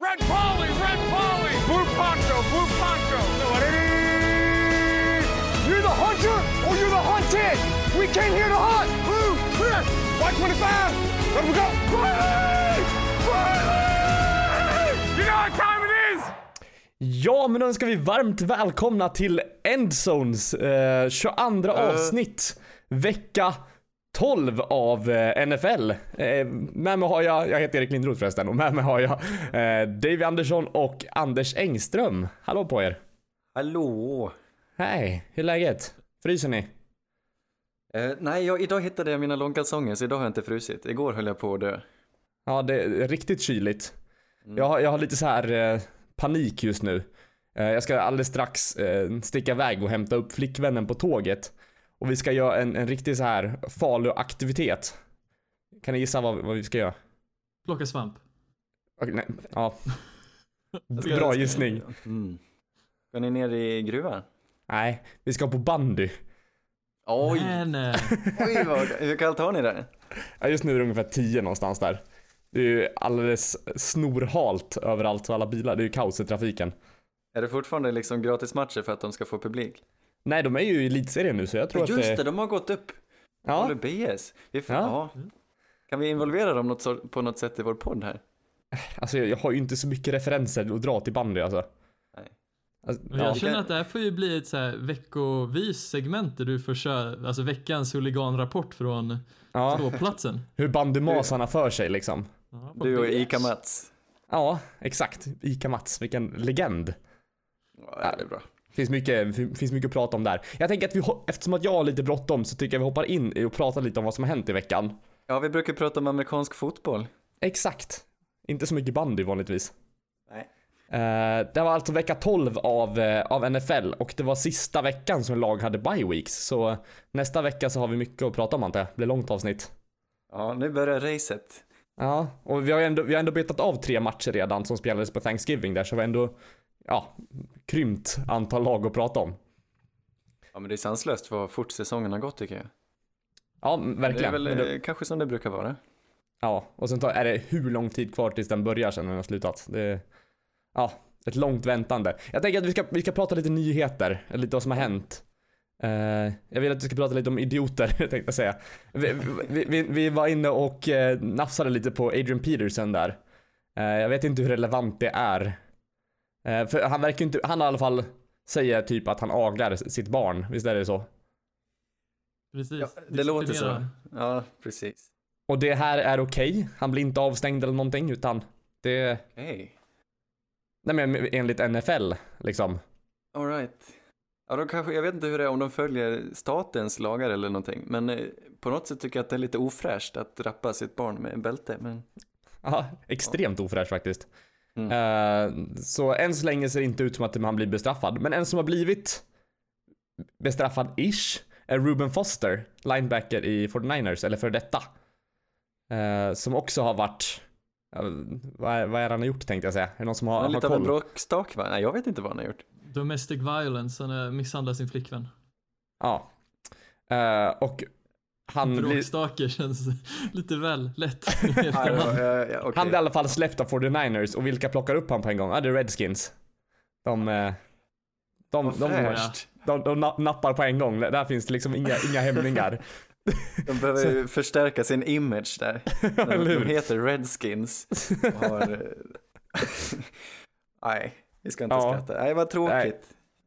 Red Polly, Red Polly, Blue Poncho, Blue Poncho. You're the hunter or you're the hunted. We came here to hunt. Blue, clear. White 25. Let we go. Riley! Riley! You know what time it is? Ja, men då önskar vi varmt välkomna till Endzones eh, 22 avsnitt. Vecka 12 av eh, NFL. Eh, med mig har jag, jag heter Erik Lindroth förresten, och med mig har jag eh, Davy Andersson och Anders Engström. Hallå på er. Hallå! Hej, hur är läget? Fryser ni? Eh, nej, jag, idag hittade jag mina långkalsonger så idag har jag inte frusit. Igår höll jag på att dö. Ja, det är riktigt kyligt. Jag, har- jag har lite så här eh, panik just nu. Eh, jag ska alldeles strax sticka iväg och hämta upp flickvännen på tåget. Och vi ska göra en, en riktig så här farlig aktivitet. Kan ni gissa vad, vad vi ska göra? Plocka svamp. Okej, nej, ja. Bra gissning. Mm. Ska ni ner i gruvan? Nej, vi ska på bandy. Oj! Nej, nej. Oj vad, hur kallt har ni det? Ja, just nu är det ungefär 10 någonstans där. Det är ju alldeles snorhalt överallt och alla bilar. Det är ju kaos i trafiken. Är det fortfarande liksom gratismatcher för att de ska få publik? Nej, de är ju i elitserien nu så jag tror Ja, att just det... de har gått upp. Ja, Håller BS. Vi får, Ja. ja. Kan vi involvera dem något, sort- på något sätt i vår podd här? alltså jag, jag har ju inte så mycket referenser att dra till bandy alltså. Nej. alltså Men ja. jag känner att det här får ju bli ett så här veckovis segment där du får köra, alltså veckans huliganrapport från ja. ståplatsen. Hur bandymasarna för sig liksom. Ja, Du och BS. Ica-Mats. Ja, exakt. Ica-Mats, vilken legend. Ja, det är bra. Finns mycket, finns mycket att prata om där. Jag tänker att vi, eftersom att jag har lite bråttom så tycker jag vi hoppar in och pratar lite om vad som har hänt i veckan. Ja, vi brukar prata om amerikansk fotboll. Exakt. Inte så mycket bandy vanligtvis. Nej. Eh, det var alltså vecka 12 av, eh, av NFL och det var sista veckan som lag hade bye weeks. Så nästa vecka så har vi mycket att prata om antar jag. Det blir långt avsnitt. Ja, nu börjar racet. Ja, och vi har ändå, vi har ändå betat av tre matcher redan som spelades på Thanksgiving där så vi har ändå, ja, krympt antal lag att prata om. Ja, men det är sanslöst vad fort säsongen har gått tycker jag. Ja, Det är verkligen. väl det- eh, kanske som det brukar vara. Ja, och sen tar, är det hur lång tid kvar tills den börjar sen när den har slutat. Det är, ja, ett långt väntande. Jag tänker att vi ska, vi ska prata lite nyheter, eller lite vad som har hänt. Eh, jag vill att vi ska prata lite om idioter, tänkte jag säga. Vi, vi, vi, vi var inne och uh, nafsade lite på Adrian Peterson där. Eh, jag vet inte hur relevant det är. Eh, för han verkar inte, han i alla fall säger typ att han aglar sitt barn, visst är det så? Precis. Ja, det låter så. Ja, precis. Och det här är okej, han blir inte avstängd eller någonting utan det Okej. Nej men enligt NFL liksom. All right. Ja, då kanske, jag vet inte hur det är om de följer statens lagar eller någonting, men eh, på något sätt tycker jag att det är lite ofräscht att rappa sitt barn med bälte, men Ja, extremt ofräscht faktiskt. Mm. Eh, så än så länge ser det inte ut som att han blir bestraffad. Men en som har blivit bestraffad-ish är Ruben Foster, linebacker i 49ers, eller för detta. Eh, som också har varit, ja, vad, är, vad är det han har gjort tänkte jag säga? Är det någon som har, han är har lite av en koll? bråkstak va? Nej, jag vet inte vad han har gjort. Domestic violence, han har misshandlat sin flickvän. Ja. Eh, och han blir, Bråkstake känns lite väl lätt. Ja, ja, ja, ja, han blir i alla fall släppt av 49ers och vilka plockar upp han på en gång? Ja, det är Redskins. De, eh, de, de, de, de, de na- nappar på en gång. Där finns det liksom inga, inga hämningar. De behöver ju förstärka sin image där. De, de heter Redskins och har... eh, Nej, vi ska inte Ja. skratta. Nej, vad tråkigt.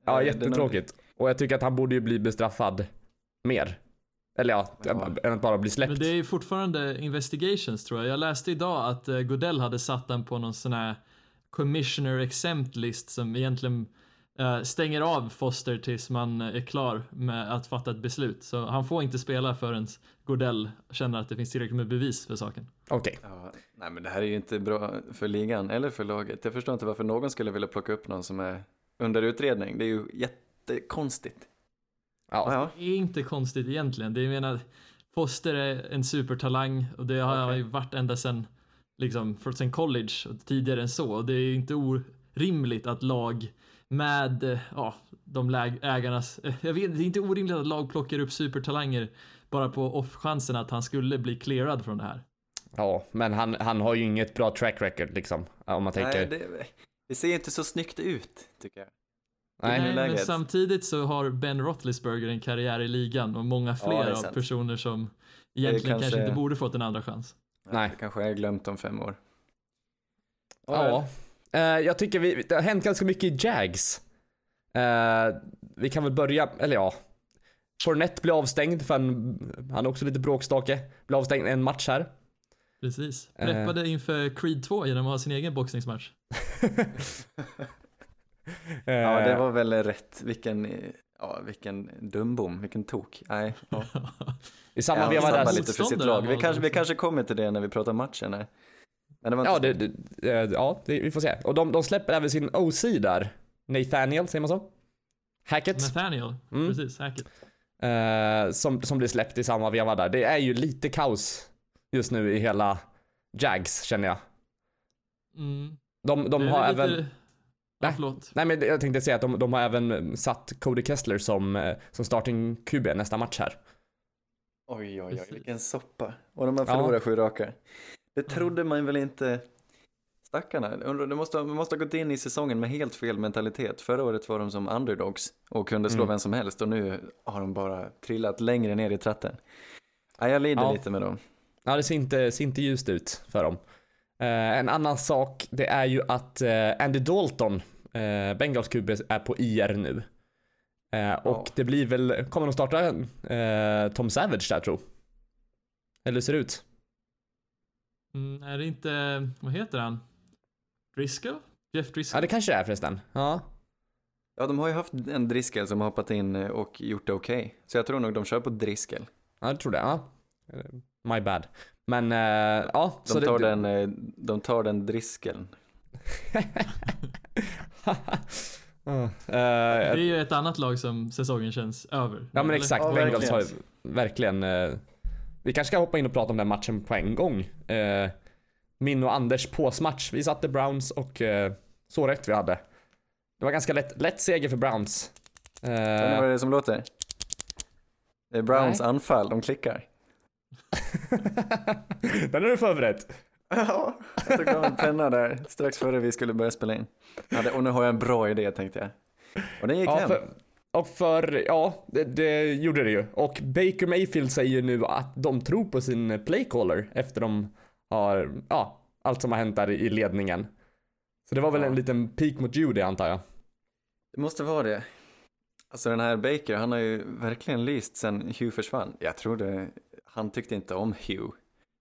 Ja, Eh, jättetråkigt. Och jag tycker att han borde ju bli bestraffad mer. Eller ja, Ja. än att bara bli släppt. Men det är ju fortfarande investigations tror jag. Jag läste idag att eh, Godell hade satt den på någon sån här commissioner exempt list som egentligen eh, stänger av Foster tills man är klar med att fatta ett beslut. Så han får inte spela förrän Godell känner att det finns tillräckligt med bevis för saken. Okej. Ja, nej men det här är ju inte bra för ligan eller för laget. Jag förstår inte varför någon skulle vilja plocka upp någon som är under utredning. Det är ju jättekonstigt. Ja. Ja, Det är inte konstigt egentligen. Det är, jag menar, Foster är en supertalang och det har Okej. ju varit ända sedan liksom, sen college och tidigare än så. Och det är inte orimligt att lag med eh, ja, de läg- ägarnas, eh, jag vet det är inte orimligt att lag plockar upp supertalanger bara på off-chansen att han skulle bli clearad från det här. Ja, men han, han har ju inget bra track record liksom. Om man tänker. Nej, det, det ser inte så snyggt ut, tycker jag. Nej. Nej, men samtidigt så har Ben Roethlisberger en karriär i ligan och många fler är av personer som egentligen kanske... kanske- inte borde fått en andra chans. Nej. Det kanske är glömt om fem år. Ja. Eh, jag tycker vi, det har hänt ganska mycket i Jags. Eh, vi kan väl börja, eller ja. Fournette blir avstängd för han, han är också lite bråkstake. Blir avstängd en match här. Precis. Eh. Preppade inför Creed 2 genom att ha sin egen boxningsmatch. Ja, Eh, det var väl rätt. Vilken, ja, vilken dumbom, vilken tok. Nej, ja. I samma Ja, veva där. lite för sitt lag. Vi kanske, vi kanske kommer till det när vi pratar matchen här. Men det var Ja, det, det, eh, ja det, vi får se. Och de, de släpper även sin OC där. Nathaniel, säger man så? Hackett. Nathaniel, Mm. precis, säkert. Eh, som, som blir släppt i samma veva där. Det är ju lite kaos just nu i hela Jags känner jag. Mm. De, de har även... lite... Ja, Nej. förlåt. Nej men jag tänkte säga att de, de har även satt Cody Kessler som, eh, som starting QB nästa match här. Oj, oj, oj, vilken soppa. Och de har Ja. förlorat sju raka. Det trodde man väl inte. Stackarna, de måste, ha- de måste ha gått in i säsongen med helt fel mentalitet. Förra året var de som underdogs och kunde slå Mm. vem som helst och nu har de bara trillat längre ner i tratten. Ja, jag lider Ja. lite med dem. Ja, det ser inte, ser inte ljust ut för dem. Eh, en annan sak, det är ju att eh, Andy Dalton, eh, Bengals QB, är på IR nu. Eh, och Ja. det blir väl, kommer de starta eh, Tom Savage där tro? Eller hur ser det ut? Mm, är det inte, vad heter han? Driscoll? Jeff Driscoll? Ja, det kanske det är förresten. Ja. Ja, de har ju haft en Driskel som har hoppat in eh, och gjort det okej. Så jag tror nog de kör på Driskel. Ja, jag tror det. Ja. Eh, My bad. Men, eh, ja. De så tar, det, den, de tar den Driskeln. Eh, Det är ju ett annat lag som säsongen känns över. Ja men eller? exakt, Ja, Bengals har verkligen. eh, Vi kanske ska hoppa in och prata om den matchen på en gång eh, Min och Anders påsmatch, vi satte Browns och så rätt vi hade Det var ganska lätt, lätt seger för Browns ni vad eh, det är som låter? Det är Browns Nej. anfall, de klickar. Den är du förberett Ja, jag tog fram en penna där strax före vi skulle börja spela in. Ja, det, och nu har jag en bra idé tänkte jag. Och den gick ja, hem. för, Och för, ja det, det gjorde det ju Och Baker Mayfield säger nu att de tror på sin playcaller efter de har, ja Allt som har hänt där i ledningen Så det var väl Ja. en liten peak mot Judy antar jag Det måste vara det. Alltså den här Baker, han har ju verkligen lyst sen Hugh försvann. Jag trodde, han tyckte inte om Hugh.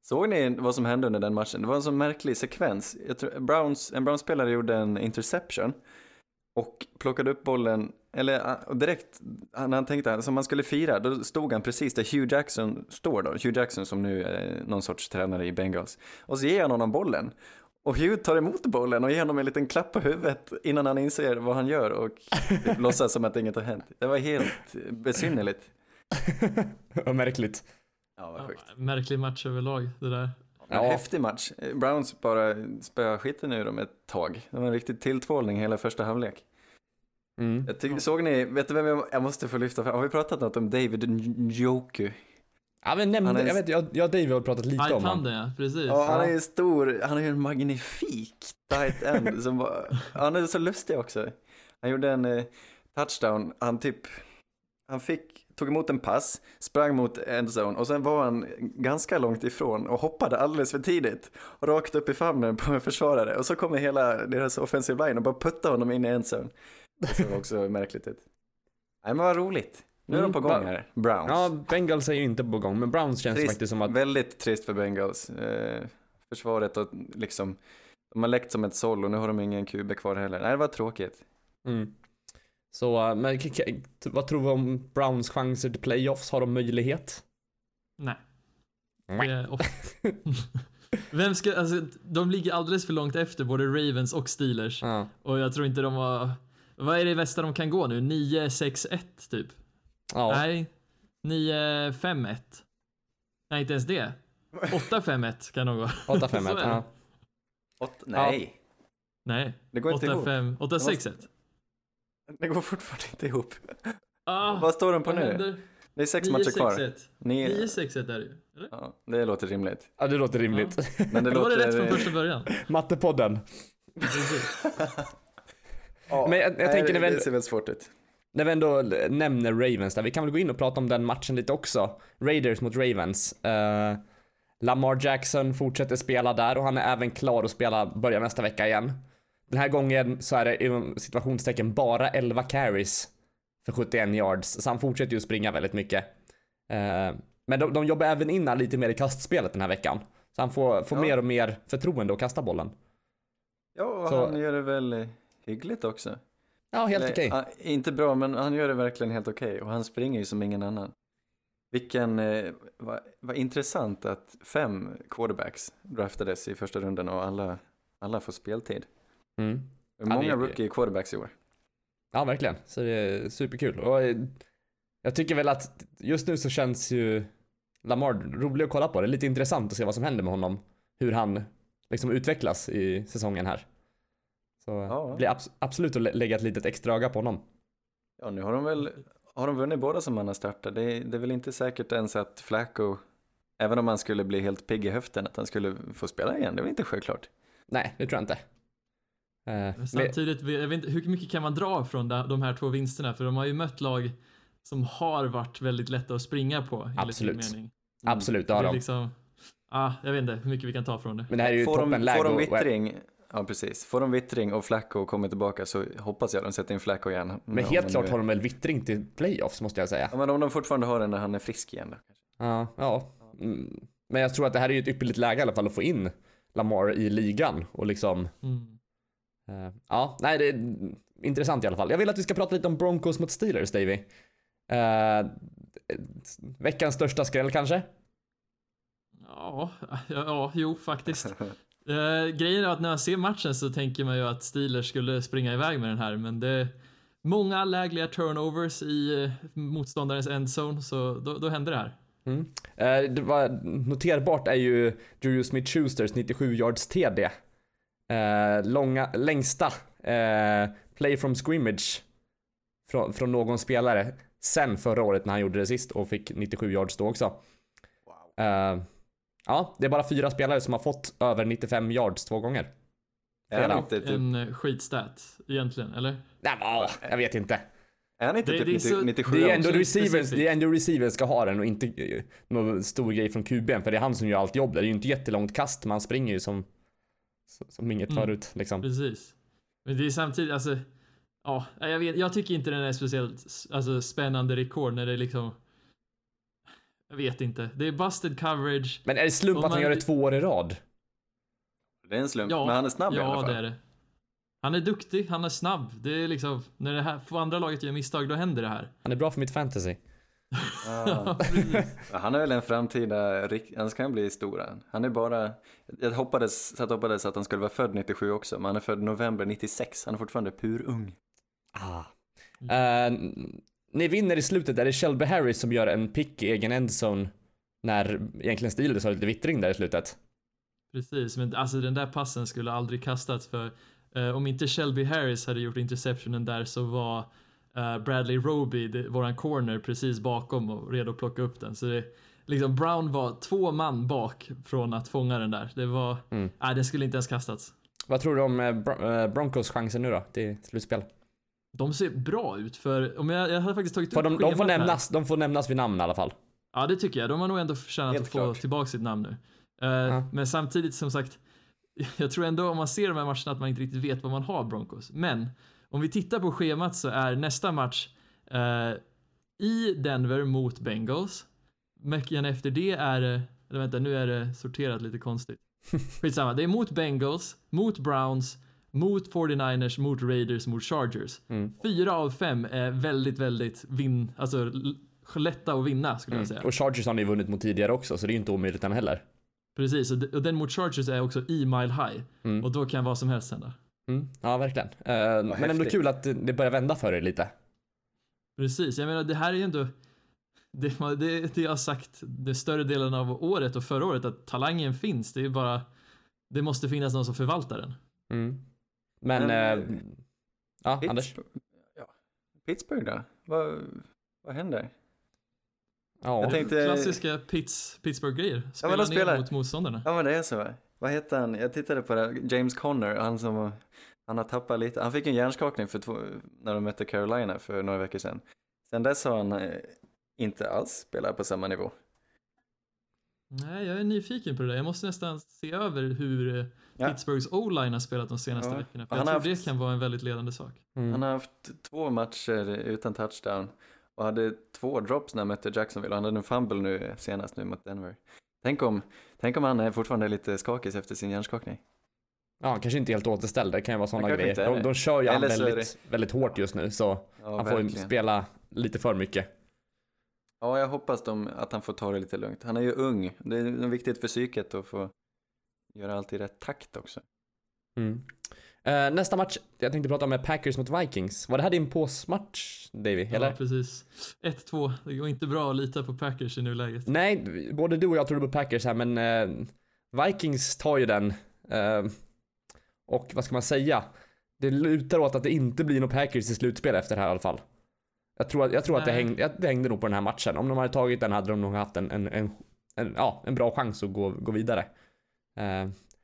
Såg ni vad som hände under den matchen? Det var en så märklig sekvens. Tror, Browns, en Browns-spelare gjorde en interception och plockade upp bollen, eller ah, direkt när han tänkte som man skulle fira, då stod han precis där Hugh Jackson står då. Hugh Jackson som nu är någon sorts tränare i Bengals. Och så ger han honom bollen. Och Hugh tar emot bollen och ger honom en liten klapp på huvudet innan han inser vad han gör och låtsas som att inget har hänt. Det var helt besynnerligt. Vad märkligt Ja, Ja, märklig match överlag det där. Ja. Häftig match. Browns bara spöade skiten ur dem ett tag. Det var en riktig tilltvålning hela första halvlek. mm. Jag tyckte, såg ni, vet du vem jag, jag måste få lyfta fram? Har vi pratat något om David Njoku? Ja men nämnde, är- jag vet, jag, jag och David har pratat lite om honom. Ja, precis. Ja, han är ju stor, han är ju en magnifik tight end som var, han är så lustig också. Han gjorde en eh, touchdown, han typ, han fick, tog emot en pass, sprang mot endzone och sen var han ganska långt ifrån och hoppade alldeles för tidigt rakt upp i famnen på en försvarare och så kommer hela deras offensive line och bara puttade honom in i endzone. Det såg också märkligt ut. Nej men vad roligt. Nu är Mm, de på gång va- här, Browns. Ja, Bengals är ju inte på gång, men Browns känns Trist. faktiskt som att, Väldigt trist för Bengals. Eh, försvaret och liksom, de har läckt som ett såll och nu har de ingen QB kvar heller. Nej, det var tråkigt. mm. Så, men vad tror vi om Browns chanser till playoffs? Har de möjlighet? Nej. Vem ska, alltså, de ligger alldeles för långt efter både Ravens och Steelers. Ja. Och jag tror inte de har... Vad är det bästa de kan gå nu? 9-6-1 typ? ja. Nej. 9-5-1. Nej, inte ens det. 8-5-1 kan de gå. 8-5-1. Så är det. ja. Åt, nej, Nej, det går inte ihop. 8-5, 8-6-1. Det går fortfarande inte ihop. Ah, Vad står de på nu? händer? Det är sex matcher kvar. 9-6-1. Ni, 9-6-1 är det ju. Eller? ja, det låter rimligt. Ja, det låter rimligt. Men det Då var det rätt låter... från första början. Mattepodden. Ja, Men jag- jag nej, tänker när vi- Det ser väldigt svårt ut. När vi ändå nämner Ravens där, vi kan väl gå in och prata om den matchen lite också. Raiders mot Ravens. Eh, Lamar Jackson fortsätter spela där och han är även klar att spela, börja nästa vecka igen. Den här gången så är det inom situationstecken bara 11 carries för 71 yards, så han fortsätter ju att springa väldigt mycket. Eh, men de, de jobbar även in lite mer i kastspelet den här veckan. Så han får, får Ja. mer och mer förtroende att kasta bollen. Ja, och Så- han gör det väl hyggligt också. Ja, helt okej. ah, inte bra, men han gör det verkligen helt okej. Och han springer ju som ingen annan. Vilken, eh, vad, vad intressant att fem quarterbacks draftades i första rundan och alla, alla får speltid. Mm. Ja, många det- rookie quarterbacks i år. Ja, verkligen. Så det är superkul. Och eh, jag tycker väl att just nu så känns ju Lamar rolig att kolla på. Det är lite intressant att se vad som händer med honom. Hur han liksom utvecklas i säsongen här. Så Ja. det blir abs- absolut att lä- lägga ett litet extra öga på honom. Ja, nu har de väl, har de vunnit båda som man har startat. Det, är- det är väl inte säkert ens att Flacco, även om han skulle bli helt pigg i höften, att han skulle få spela igen. Det är väl inte självklart. Nej, det tror jag inte. Eh, Men men, Samtidigt, jag vet inte, hur mycket kan man dra från de de här två vinsterna? För de har ju mött lag som har varit väldigt lätta att springa på, Absolut. min mening. absolut, det har det är de. liksom, ah, jag vet inte hur mycket vi kan ta från det. Men det här är ju Får de, får de och- vittring, ja precis, får de vittring och Flacco kommer tillbaka så hoppas jag de sätter in Flacco igen. Men Om helt klart nu- har de väl vittring till playoffs måste jag säga. Ja, men om de fortfarande har den när han är frisk igen då. Ja, ja. Mm. Men jag tror att det här är ju ett ypperligt läge i alla fall att få in Lamar i ligan och liksom Mm. Eh, ja, nej det är intressant i alla fall. Jag vill att vi ska prata lite om Broncos mot Steelers, Davy. Uh, veckans största skräll kanske? Ja, ja, ja, jo faktiskt. Eh, grejen är att när jag ser matchen så tänker man ju att Steelers skulle springa iväg med den här, men det är många lägliga turnovers i motståndarens endzone, så då, då händer det här. Mm. Eh, det var noterbart är ju Drew Smith-Schusters 97 yards TD. Eh, långa, längsta eh, play from scrimmage från, från någon spelare sen förra året när han gjorde det sist och fick 97 yards då också. Eh, ja, det är bara fyra spelare som har fått över 95 yards två gånger. Är han inte typ, En eh, skitstat egentligen, eller? Nej, åh, jag vet inte. är han inte Det- typ det är så- 90, 97 Det är ändå receivers, det är ändå receivers ska ha den och inte eh, någon stor grej från QB'n för det är han som gör allt jobb. där. Det är ju inte jättelångt kast, man springer ju som, som inget Mm. förut liksom. Precis. Men det är samtidigt, alltså, ja, jag vet, jag tycker inte den är speciellt alltså, spännande rekord när det är liksom, jag vet inte. Det är busted coverage. Men är det slump Om att han man- gör det två år i rad? Det är en slump, Ja, men han är snabb i alla Ja, fall. det är det. Han är duktig, han är snabb. Det är liksom, när det här, får andra laget gör misstag, då händer det här. Han är bra för mitt fantasy. Ah. Han är väl en framtida, rik- han ska bli stor han. Är bara, jag hoppades, så att hoppades att han skulle vara född 97 också, men han är född november 96, han är fortfarande purung. Ah. Eh, ni vinner i slutet, där det är Shelby Harris som gör en pick i egen endzone när egentligen Steelers har lite vittring där i slutet. Precis, men alltså den där passen skulle aldrig kastats för eh, om inte Shelby Harris hade gjort interceptionen där så var Bradley Roby, våran corner, precis bakom och redo att plocka upp den. Så det, liksom Brown var två man bak från att fånga den där. Det var, Mm. nej den skulle inte ens kastats. Vad tror du om eh, eh, Broncos chanser nu då till slutspel? De ser bra ut för, om jag, jag hade faktiskt tagit Får upp de, de, får här. nämnas, de får nämnas vid namn i alla fall. Ja, det tycker jag. De har nog ändå förtjänat Helt att få klart. tillbaka sitt namn nu. Eh, Ja. Men samtidigt, som sagt, jag tror ändå om man ser de här matcherna att man inte riktigt vet vad man har Broncos. Men om vi tittar på schemat så är nästa match eh, i Denver mot Bengals. Veckan efter det är det, eller vänta, nu är det sorterat lite konstigt. Skitsamma, det är mot Bengals, mot Browns, mot 49ers, mot Raiders, mot Chargers. Mm. Fyra av fem är väldigt, väldigt vinn, alltså lätta att vinna skulle jag säga. Och Chargers har ni vunnit mot tidigare också, så det är ju inte omöjligt den heller. Precis, och den mot Chargers är också i Mile High. Mm. Och då kan vad som helst hända. Mm. Ja, verkligen. Eh, men ändå häftigt. kul att det- börjar vända för er lite. Precis, jag menar det här är ju ändå det, det, det jag har sagt det större delen av året och förra året att talangen finns. Det är bara det måste finnas någon som förvaltar den. Mm. Men, Men, eh, ja, Anders? Pittsburgh, ja. Pittsburgh då? Vad, vad händer? Ja. Jag tänkte... Klassiska Pitts, Pittsburgh-grejer. Spela de ner spelar- mot motståndarna. Ja men det är så. Va? Vad hette han? Jag tittade på det. James Conner, han som han har tappat lite. Han fick en hjärnskakning för två, när de mötte Carolina för några veckor sedan. Sen dess har han eh, inte alls spelat på samma nivå. Nej, jag är nyfiken på det där. Jag måste nästan se över hur eh, Ja. Pittsburghs o-line har spelat de senaste Ja. veckorna. För Han jag tror det haft- kan vara en väldigt ledande sak. Mm. Han har haft två matcher utan touchdown och hade två drops när han mötte Jacksonville han hade en fumble nu senast nu mot Denver. Tänk om, tänk om han är fortfarande lite skakig efter sin hjärnskakning. Ja, kanske inte helt återställd. Det kan ju vara sådana Han grejer. inte är De, de kör ju han är väldigt, väldigt hårt just nu så Ja, han får verkligen. spela lite för mycket. Ja, jag hoppas de, att han får ta det lite lugnt. Han är ju ung. Det är viktigt för psyket att få göra allt i rätt takt också. Mm. Eh, nästa match, jag tänkte prata om är Packers mot Vikings. Var det här din påsmatch, Davy? Eller? Ja, precis. 1-2. Det går inte bra att lita på Packers i nuläget. Nej, både du och jag trodde på Packers här, men eh, Vikings tar ju den. Eh, och vad ska man säga? Det lutar åt att det inte blir någon Packers i slutspel efter det här i alla fall. Jag tror, att- jag tror att det hängde, det hängde nog på den här matchen. Om de hade tagit den hade de nog haft en, en, en, en, ja, en bra chans att gå, gå vidare.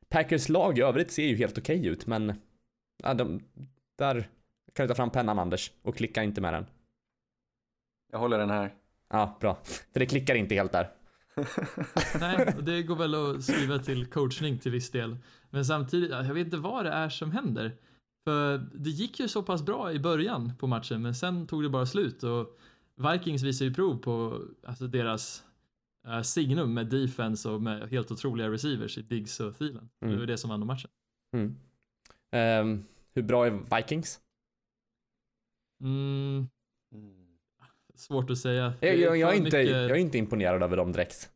Packers lag i övrigt ser ju helt okej ut, men ja, de, där kan du ta fram pennan Anders och klicka inte med den. Jag håller den här. Ja, bra. För det klickar inte helt där. Nej, det går väl att skriva till coachning till viss del. Men samtidigt, jag vet inte vad det är som händer. För det gick ju så pass bra i början på matchen, men sen tog det bara slut och Vikings visar ju prov på alltså deras eh, signum med defense och med helt otroliga receivers i Diggs och Thielen. Mm. Det var det som vann matchen. Mm. Ehm, hur bra är Vikings? Mm, svårt att säga. Jag, jag, jag, är inte, mycket- jag är inte imponerad över dem direkt.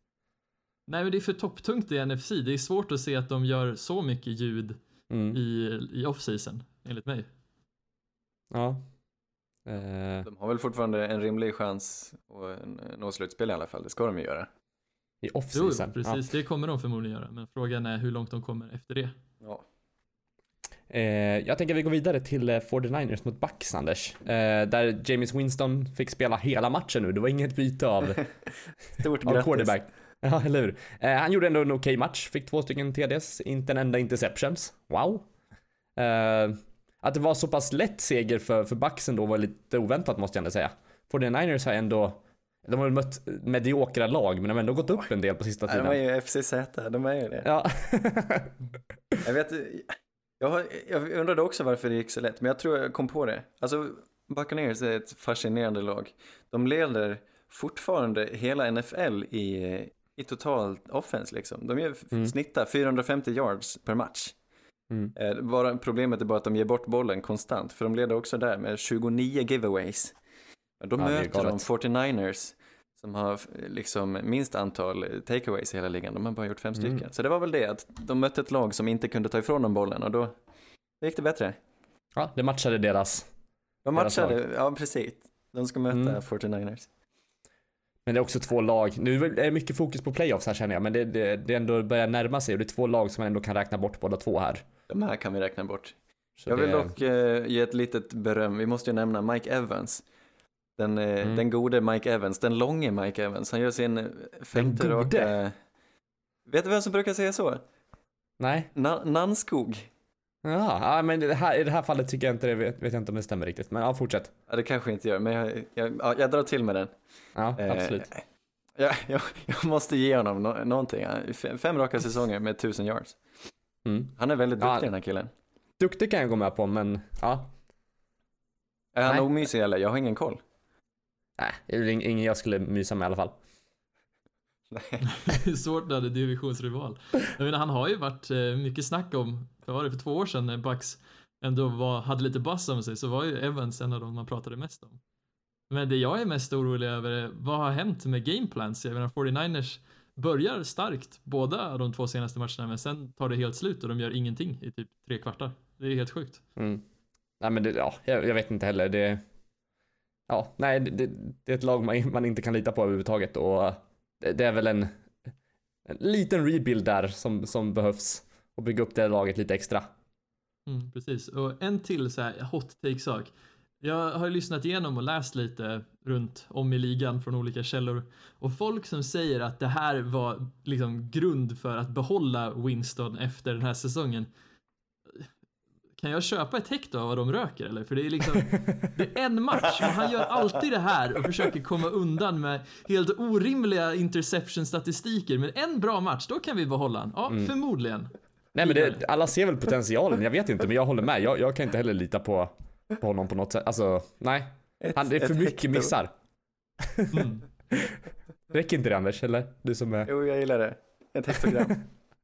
Nej, men det är för topptungt i NFC. Det är svårt att se att de gör så mycket ljud Mm. i, i off-season, enligt mig. Ja. Eh, De har väl fortfarande en rimlig chans att nå slutspel i alla fall. Det ska de ju göra. I Jo, off-season. precis. Det kommer de förmodligen göra. Men frågan är hur långt de kommer efter det. Ja. Eh, jag tänker att vi går vidare till eh, 49ers mot Bucks, Anders. Eh, där James Winston fick spela hela matchen nu. Det var inget byte av, Stort av quarterback. Ja, eller hur? Eh, han gjorde ändå en okej match. Fick två stycken TDs, inte en enda interceptions. Wow. Eh, att det var så pass lätt seger för, för Bucks ändå var lite oväntat måste jag ändå säga. 49ers har ändå, de har väl mött mediokra lag men de har ändå gått upp en del på sista Ja, de tiden. är ju FCZ, de är ju det. Ja. Jag vet, jag, jag undrade också varför det gick så lätt, men jag tror jag kom på det. Alltså, Buccaneers är ett fascinerande lag. De leder fortfarande hela NFL i, i total offense liksom. De gör, Mm. snittar 450 yards per match. Mm. Eh, bara problemet är bara att de ger bort bollen konstant, för de leder också där med 29 giveaways. Då Ja, möter de galet. 49ers som har liksom minst antal takeaways i hela ligan. De har bara gjort fem Mm. stycken. Så det var väl det, att de mötte ett lag som inte kunde ta ifrån dem bollen och då, då gick det bättre. ja, det matchade deras. De Deras matchade, ja precis. De ska möta Mm. 49ers. Men det är också två lag. Nu är det mycket fokus på playoffs här känner jag, men det, det, det ändå börjar närma sig och det är två lag som man ändå kan räkna bort båda två här. De här kan vi räkna bort. Så Jag vill det, dock eh, ge ett litet beröm. Vi måste ju nämna Mike Evans. Den, eh, Mm. den gode Mike Evans, den långe Mike Evans. Han gör sin eh, femte raka... Vet du vem som brukar säga så? Nej. Na- Nannskog. Ja, ja, men det här, i det här fallet tycker jag inte det, vet, vet jag inte om det stämmer riktigt. Men ja, fortsätt. Ja, det kanske inte gör, men jag, jag, ja, jag drar till med den. Ja, Eh, absolut. Jag, jag, jag måste ge honom no- någonting. Fem, fem raka säsonger med tusen yards. Mm. Han är väldigt Ja. duktig den här killen. Duktig kan jag gå med på, men ja. Är han omysig eller? Jag har ingen koll. Nej, ing- ingen jag skulle mysa med i alla fall. Nej. Svårt när det är divisionsrival. Jag menar, han har ju varit eh, mycket snack om, vad var det, för två år sedan när Bucks ändå var, hade lite buzz om sig så var ju Evans en av dem man pratade mest om. Men det jag är mest orolig över är vad har hänt med gameplans? Jag menar 49ers börjar starkt båda de två senaste matcherna men sen tar det helt slut och de gör ingenting i typ tre kvartar. Det är helt sjukt. Mm. Nej, men det, ja, jag, jag vet inte heller. Det, ja, nej, det, det, det är ett lag man, man inte kan lita på överhuvudtaget och eh, det, det är väl en, en liten rebuild där som, som behövs och bygga upp det laget lite extra. Mm, precis. Och en till så här hot take sak. Jag har ju lyssnat igenom och läst lite runt om i ligan från olika källor och folk som säger att det här var liksom grund för att behålla Winston efter den här säsongen. Kan jag köpa ett hekto av vad de röker eller? För det är liksom, det är en match och han gör alltid det här och försöker komma undan med helt orimliga interception-statistiker. Men en bra match, då kan vi behålla han. Ja, förmodligen. Nej men det, alla ser väl potentialen, jag vet inte men jag håller med. Jag, jag kan inte heller lita på, på honom på något sätt. Alltså, nej. Han, det är för mycket missar. Mm. Räcker inte det Anders, eller? Du som är... Jo, jag gillar det. Ett hektogram.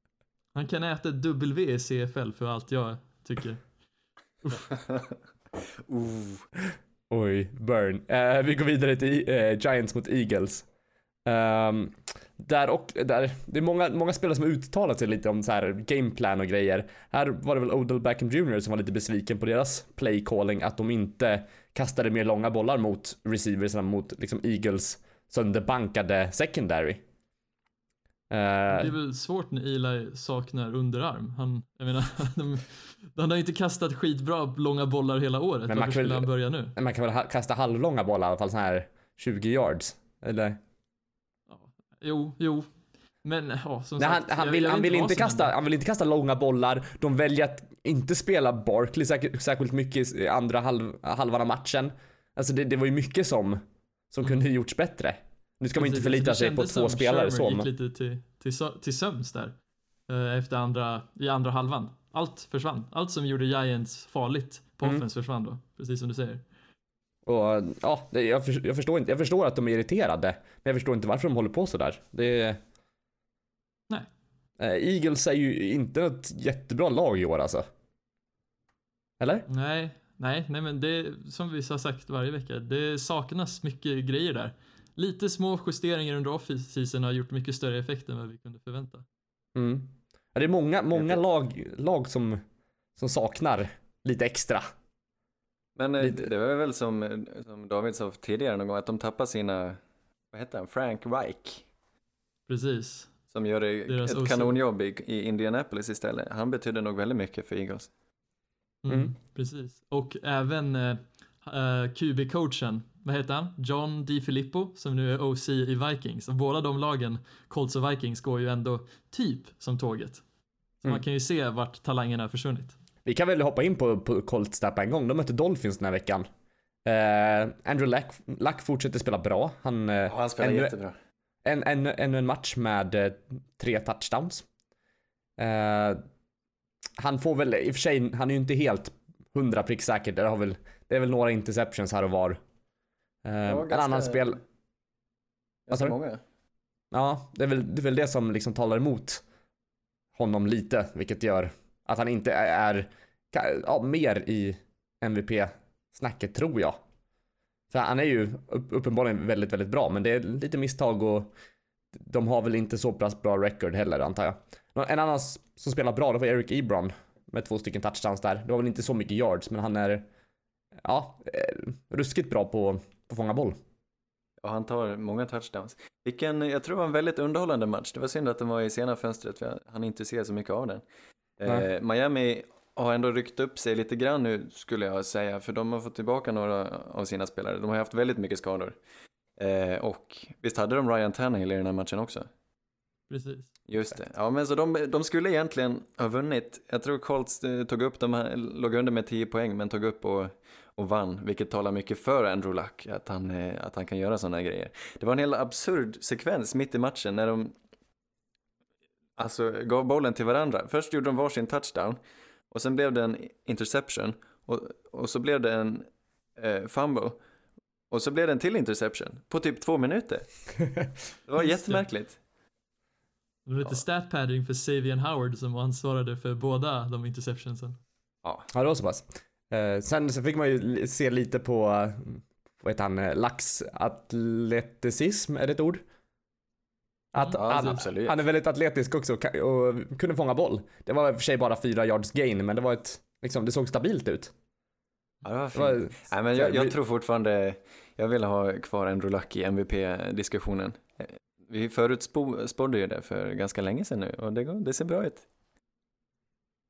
Han kan äta ett W i CFL för allt jag tycker uh. Oj, burn. Eh, vi går vidare till eh, Giants mot Eagles. Um, där och där, det är många, många spelare som har uttalat sig lite om så här gameplan och grejer. Här var det väl Odell Beckham Jr som var lite besviken på deras play calling, att de inte kastade mer långa bollar mot receivers mot liksom Eagles sönderbankade secondary. Det Eh, är väl svårt när Eli saknar underarm. Han, jag menar, de, han har inte kastat skitbra långa bollar hela året. Men man Varför väl- skulle han börja nu? man kan väl ha, kasta halvlånga bollar i alla fall så här 20 yards. Eller? Ja, jo, jo. Men ja, som Nej, han, sagt. han, jag- vill, jag han, vill inte kasta, han vill inte kasta långa bollar. De väljer att inte spela Barkley säkert, särskilt mycket i andra halv, halvan av matchen. Alltså det, det var ju mycket som, som kunde gjorts bättre. Nu ska man inte Precis, förlita sig på två spelare så. Men- gick lite till, till, till sömns där. eh, Efter andra, i andra halvan. Allt försvann. Allt som gjorde Giants farligt på Mm. offense försvann då. Precis som du säger. Och ja, jag, för, jag förstår inte. Jag förstår att de är irriterade. Men jag förstår inte varför de håller på sådär. Det är... Nej. Eh, Eagles är ju inte ett jättebra lag i år alltså. Eller? Nej, nej, nej men det som vi har sagt varje vecka. Det saknas mycket grejer där. Lite små justeringar under off-season har gjort mycket större effekt än vad vi kunde förvänta. Mm. Ja, det är många, många lag, lag som, som saknar lite extra. Men eh, Lite- det var väl som, som David sa tidigare någon gång, att de tappar sina, vad heter han, Frank Reich. Precis. Som gör det- Deras ett OC. kanonjobb i, i Indianapolis istället. Han betydde nog väldigt mycket för Eagles. Mm, Mm. Precis. Och även eh, eh, QB-coachen, vad heter han? John DiFilippo som nu är OC i Vikings. Och båda de lagen, Colts och Vikings, går ju ändå typ som tåget. Så Mm. man kan ju se vart talangerna har försvunnit. Vi kan väl hoppa in på, på Colts där på en gång. De mötte Dolphins den här veckan. Eh, Andrew Luck, Luck fortsätter spela bra. Han, eh, han spelar ännu, jättebra. en, en, ännu en match med eh, tre touchdowns. Eh, han får väl, i och för sig, han är ju inte helt hundra prick säker. Det, har väl, det är väl några interceptions här och var. Eh, en annan spel... Ganska många. Ja, det är, väl, det är väl det som liksom talar emot honom lite, vilket gör att han inte är, ka- ja, mer i MVP-snacket tror jag. För han är ju upp, uppenbarligen väldigt, väldigt bra, men det är lite misstag och de har väl inte så pass bra record heller antar jag. En annan som spelar bra, det var Eric Ebron med två stycken touchdowns där. Det var väl inte så mycket yards, men han är ja, eh, ruskigt bra på, på fånga boll. Och han tar många touchdowns. Vilken, jag tror det var en väldigt underhållande match. Det var synd att den var i sena fönstret, för han inte se så mycket av den. Eh, Miami har ändå ryckt upp sig lite grann nu, skulle jag säga, för de har fått tillbaka några av sina spelare. De har haft väldigt mycket skador. Eh, och visst hade de Ryan Tannehill i den här matchen också? Precis. Just det. Ja, men så de, de skulle egentligen ha vunnit. Jag tror Colts eh, tog upp, de här- låg under med 10 poäng, men tog upp och, och vann, vilket talar mycket för Andrew Luck, att han, eh, att han kan göra sådana grejer. Det var en hel absurd sekvens mitt i matchen när de alltså, gav bollen till varandra. Först gjorde de varsin touchdown och sen blev det en interception och, och så blev det en eh, fumble och så blev det en till interception på typ två minuter. Det var jättemärkligt. Det var lite stat padding för Savian Howard som ansvarade för båda de interceptionsen. Ja, det var så pass. Eh, sen så fick man ju se lite på, vad heter han, eh, laxatleticism, är det ett ord? Att Ja, han, han är väldigt atletisk också och, och kunde fånga boll. Det var i och för sig bara fyra yards gain, men det var ett, liksom, det såg stabilt ut. Ja, det var Det fint. var, Nej, men jag, jag tror fortfarande, jag vill ha kvar Andrew Luck i MVP-diskussionen. Eh, Vi förutspådde ju det för ganska länge sedan nu och det, går, det ser bra ut.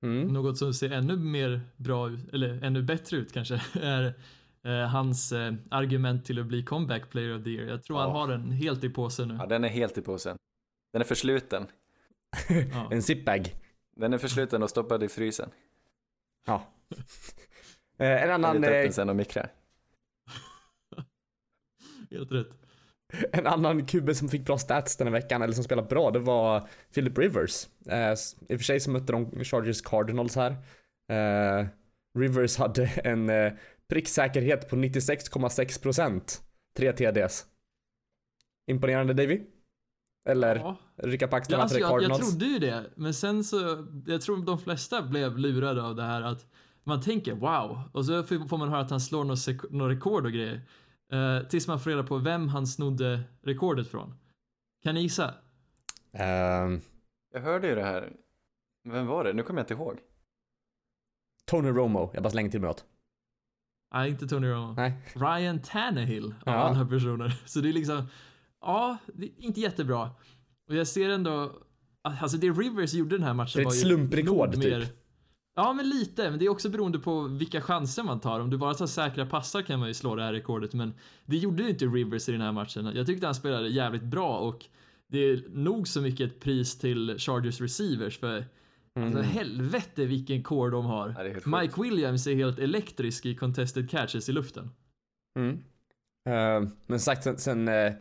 Mm. Något som ser ännu mer bra ut, eller ännu bättre ut kanske, är eh, hans eh, argument till att bli comeback player of the year. Jag tror han Ja. har den helt i påsen nu. Ja, den är helt i påsen. Den är försluten. Ja. En zipbag. Den är försluten och stoppad i frysen. Ja. Eh, en Jag annan, tar upp eh, den sen och mikrar. Helt rätt. En annan QB som fick bra stats den här veckan, eller som spelade bra, det var Philip Rivers. Eh, I och för sig så mötte de Chargers Cardinals här. Eh, Rivers hade en eh, pricksäkerhet på 96,6%. Tre TDs. Imponerande Davy? Eller Ja. rycka på Ja, axlarna alltså, för jag, jag Cardinals? trodde ju det, men sen så, jag tror de flesta blev lurade av det här att man tänker wow, och så får man höra att han slår något rekord och grejer. Eh, tills man får reda på vem han snodde rekordet från. Kan ni gissa? Ehm, Jag hörde ju det här. Vem var det? Nu kommer jag inte ihåg. Tony Romo, jag bara slänger till mig något. Nej, inte Tony Romo. Nej. Ryan Tannehill av Ja. alla personer. Så det är liksom, ja, det är inte jättebra. Och jag ser ändå, alltså det Rivers gjorde den här matchen Det är ett var ju slumprekord, typ. Ja, men lite. Men det är också beroende på vilka chanser man tar. Om du bara tar säkra passar kan man ju slå det här rekordet. Men det gjorde ju inte Rivers i den här matchen. Jag tyckte han spelade jävligt bra och det är nog så mycket ett pris till Chargers receivers för Alltså helvete vilken core de har. Ja. Mike Williams är helt elektrisk i contested catches i luften. Mm. Eh, men sagt sen, sen eh,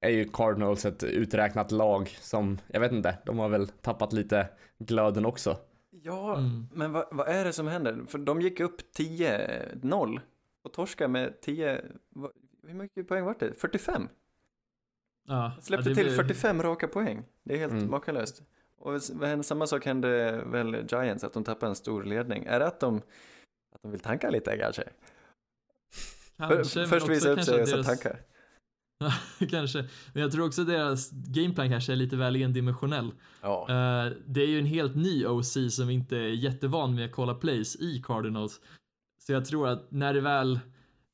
är ju Cardinals ett uträknat lag som, jag vet inte, de har väl tappat lite glöden också. Ja, Mm. men vad, vad är det som händer? För de gick upp 10-0 och torskade med 10, vad, hur mycket poäng var det? 45? Ja, Släppte ja, till blir- 45 raka poäng. Det är helt Mm. makalöst. Och samma sak hände väl Giants, att de tappade en stor ledning. Är det att de, att de vill tanka lite kanske? Kanske, men Först också visa upp sig och sen deras- tanka. kanske. Men jag tror också deras gameplan kanske är lite väl endimensionell. Ja. Eh, det är ju en helt ny OC som inte är jättevan med att kolla plays i Cardinals. Så jag tror att när det väl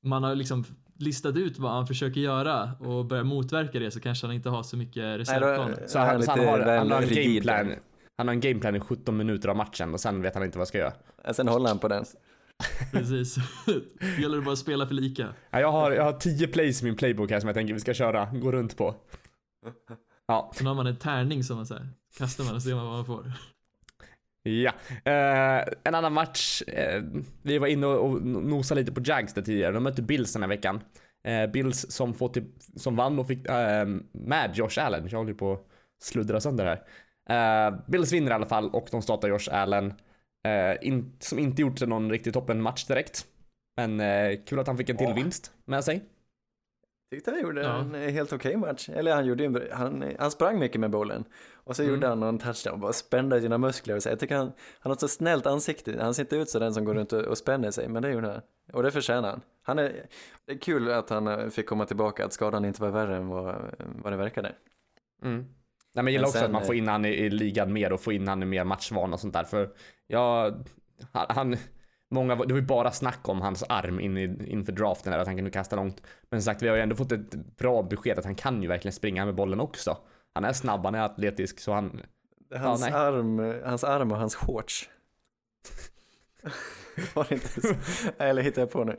man har liksom listat ut vad han försöker göra och börjar motverka det så kanske han inte har så mycket reservplaner. Så han, så han, har, han har en gameplan. Han har en gameplan i 17 minuter av matchen och sen vet han inte vad han ska göra. Sen håller han på den. Precis. det gäller bara att spela för lika. Ja, jag, har, jag har 10 plays i min playbook här som jag tänker vi ska köra, gå runt på. Ja, Sen har man en tärning som man säger kastar man och ser man vad man får. ja. Eh, en annan match. Eh, vi var inne och, nosade lite på Jags där tidigare. De mötte Bills den här veckan. Eh, Bills som, fått till, som vann och fick eh, med Josh Allen. Jag håller på att sluddra sönder här. Eh, Bills vinner i alla fall och de startar Josh Allen. Eh, in, som inte gjort någon riktigt toppen match direkt. Men eh, kul att han fick en till Ja. vinst med sig. Tyckte han gjorde Ja. en eh, helt okej match. Eller han gjorde en, han, han sprang mycket med bollen. Och så Mm. gjorde han någon touchdown och bara spände sina muskler. Och så. Jag tycker han, han har ett så snällt ansikte. Han ser inte ut så den som går runt och, och spänner sig. Men det gjorde han. Och det förtjänar han. han är, det är kul att han fick komma tillbaka. Att skadan inte var värre än vad, vad det verkade. Mm. Nej, men jag gillar Men också att man får eh, in han i, i ligan mer och får in han i mer matchvan och sånt där. För jag, han, många, det var ju bara snack om hans arm in i, inför draften, där, att han kunde kasta långt. Men som sagt, vi har ju ändå fått ett bra besked att han kan ju verkligen springa med bollen också. Han är snabb, han är atletisk, så han... Hans, nej. arm, hans arm och hans shorts. var det inte så? Eller hittar jag på nu?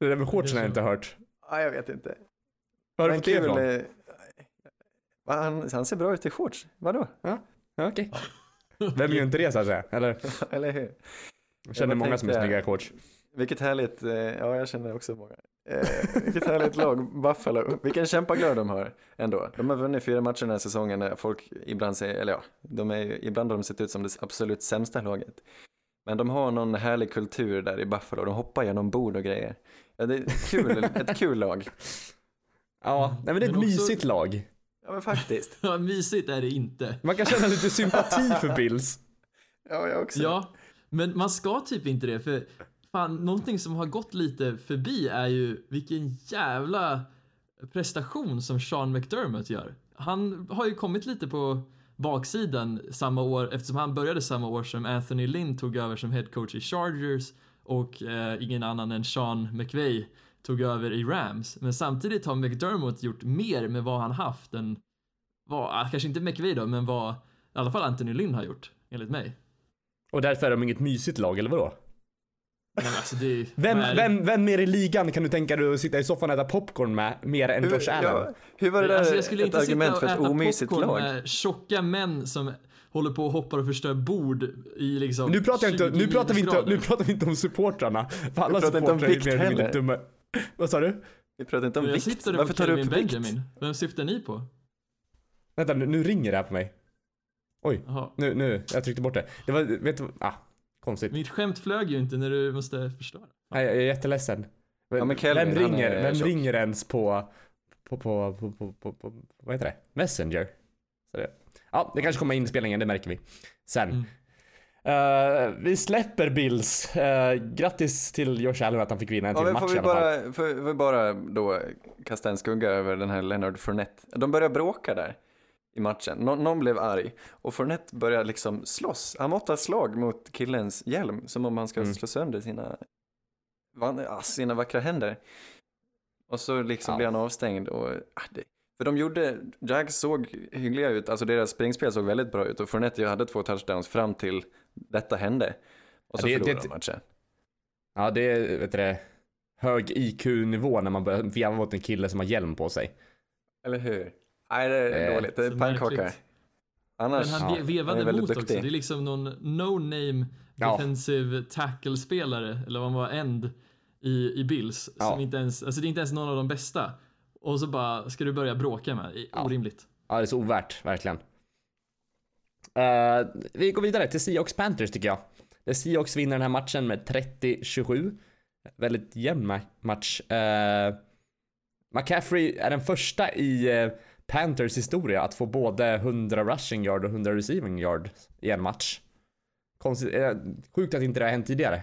Det där med shortsen har jag inte hört. Ja, jag vet inte. Var har du Men fått det ifrån? Eh, han, han ser bra ut i shorts. Vadå? Ja, Okej. Vem gör inte det så att säga? Eller? Eller hur? Jag känner bara många som är snygga i shorts. Vilket härligt, eh, ja jag känner också många. Eh, vilket härligt lag, Buffalo. Vilken kämpaglöd de har ändå. De har vunnit fyra matcher den här säsongen när folk ibland säger, eller ja, de är, ibland har de sett ut som det absolut sämsta laget. Men de har någon härlig kultur där i Buffalo, de hoppar genom bord och grejer. Ja, det är kul, ett kul lag. Ja, nej, men det är ett Men också- mysigt lag. Ja men faktiskt. Ja, mysigt är det inte. Man kan känna lite sympati för Bills. Ja, jag också. Ja, men man ska typ inte det för fan, någonting som har gått lite förbi är ju vilken jävla prestation som Sean McDermott gör. Han har ju kommit lite på baksidan samma år eftersom han började samma år som Anthony Lynn tog över som head coach i Chargers och eh, ingen annan än Sean McVay tog över i Rams. Men samtidigt har McDermott gjort mer med vad han haft än vad, kanske inte McVay då, men vad i alla fall Anthony Lynn har gjort, enligt mig. Och därför är de inget mysigt lag, eller vadå? Men alltså det Vem, vad är det? vem, vem mer i ligan kan du tänka dig att sitta i soffan och äta popcorn med mer än Josh Allen? Ja, hur var det där Alltså jag skulle ett inte sitta argument och för ett äta omysigt popcorn lag? med tjocka män som håller på och hoppar och förstör bord i liksom Nu pratar, jag inte, nu, 20 pratar vi inte, nu pratar vi inte om supportrarna. För alla inte om supportrar är vikt mer eller mindre heller. dumma. Vad sa du? Vi pratar inte om Jag vikt. sitter Varför tar du upp Kelvin vikt? Benjamin. Vem syftar ni på? Vänta, nu, nu ringer det här på mig. Oj, nu, nu, jag tryckte bort det. Det var, vet du, ah, konstigt. Mitt skämt flög ju inte när du måste förstöra. Nej, jag är jätteledsen. Ja, men Kelvin, vem ringer, är vem tjock. ringer ens på, på, på, på, på, på, på, vad heter det? Messenger? Så det, ja, det kanske kommer inspelningen, det märker vi. Sen. Mm. Eh, vi släpper Bills. Uh, grattis till Josh Allen att han fick vinna en Ja, till match får vi bara, får vi bara då kasta en skugga över den här Leonard Fournette. De började bråka där i matchen. Nå- någon blev arg och Fournette började liksom slåss. Han måttade slag mot killens hjälm som om han ska Mm. slå sönder sina, sina vackra händer. Och så liksom Ja. blev han avstängd och ah, det, för de gjorde, Jags såg hyggliga ut, alltså deras springspel såg väldigt bra ut och Fournette hade två touchdowns fram till detta hände. Och Ja, så det- förlorade det- de matchen. Ja, det är vet du, hög IQ-nivå när man börjar veva mot en kille som har hjälm på sig. Eller hur? Nej, det är Eh, dåligt. Det är pannkaka. Annars, Men han ja, ve- han vevade är väldigt emot också. Det är liksom någon no-name Ja. defensive tackle-spelare, eller vad han var, end i, i Bills. Ja. Som inte ens, alltså det är inte ens någon av de bästa. Och så bara ska du börja bråka med. Det är Ja. Orimligt. Ja, det är så ovärt, verkligen. Eh, vi går vidare till Seahawks Panthers tycker jag. Där Seahawks vinner den här matchen med 30-27. Väldigt jämn ma- match. Eh, McCaffrey är den första i eh, Panthers historia att få både 100 rushing yard och 100 receiving yard i en match. Konstigt, sjukt att inte det har hänt tidigare.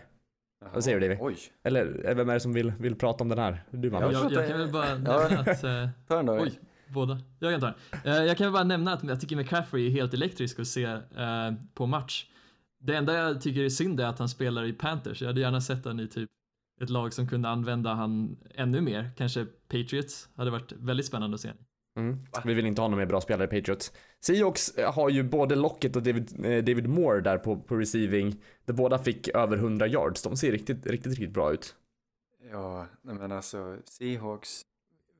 Vad säger du, Davy? Oj, Eller vem är det som vill, vill prata om den här? Du man. Jag, pratar- jag kan väl bara nämna att... Ta den då. Oj. Båda. Jag kan ta den. Eh, jag kan väl bara nämna att jag tycker McCaffrey är helt elektrisk att se eh, på match. Det enda jag tycker är synd är att han spelar i Panthers. Jag hade gärna sett han i typ ett lag som kunde använda han ännu mer. Kanske Patriots hade varit väldigt spännande att se. Mm. Vi vill inte ha någon mer bra spelare i Patriots. Seahawks eh, har ju både Lockett och David, eh, David Moore där på, på receiving. Där båda fick över 100 yards. De ser riktigt, riktigt, riktigt bra ut. Ja, men alltså Seahawks.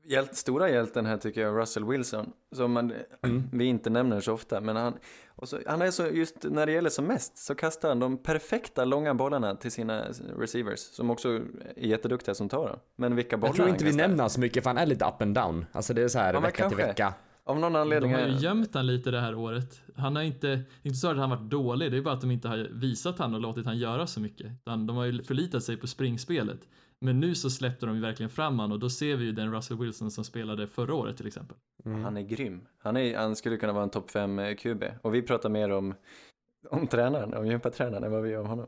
Hjält, stora hjälten här tycker jag Russell Wilson. Som man, Mm. vi inte nämner så ofta. Men han, och så, han är så, just när det gäller som mest så kastar han de perfekta långa bollarna till sina receivers. Som också är jätteduktiga som tar dem. Men vilka bollar Jag tror inte vi nämner han så mycket för han är lite up and down. Alltså det är så här Ja, vecka till kanske. vecka. Av någon De anledning. har ju gömt han lite det här året. Han har inte, inte så att han varit dålig, det är bara att de inte har visat han och låtit han göra så mycket. De har ju förlitat sig på springspelet. Men nu så släppte de ju verkligen fram han och då ser vi ju den Russell Wilson som spelade förra året till exempel. Mm. Han är grym. Han, är, han skulle kunna vara en topp 5 QB. Och vi pratar mer om, om tränaren, om gympatränaren än vad vi gör om honom.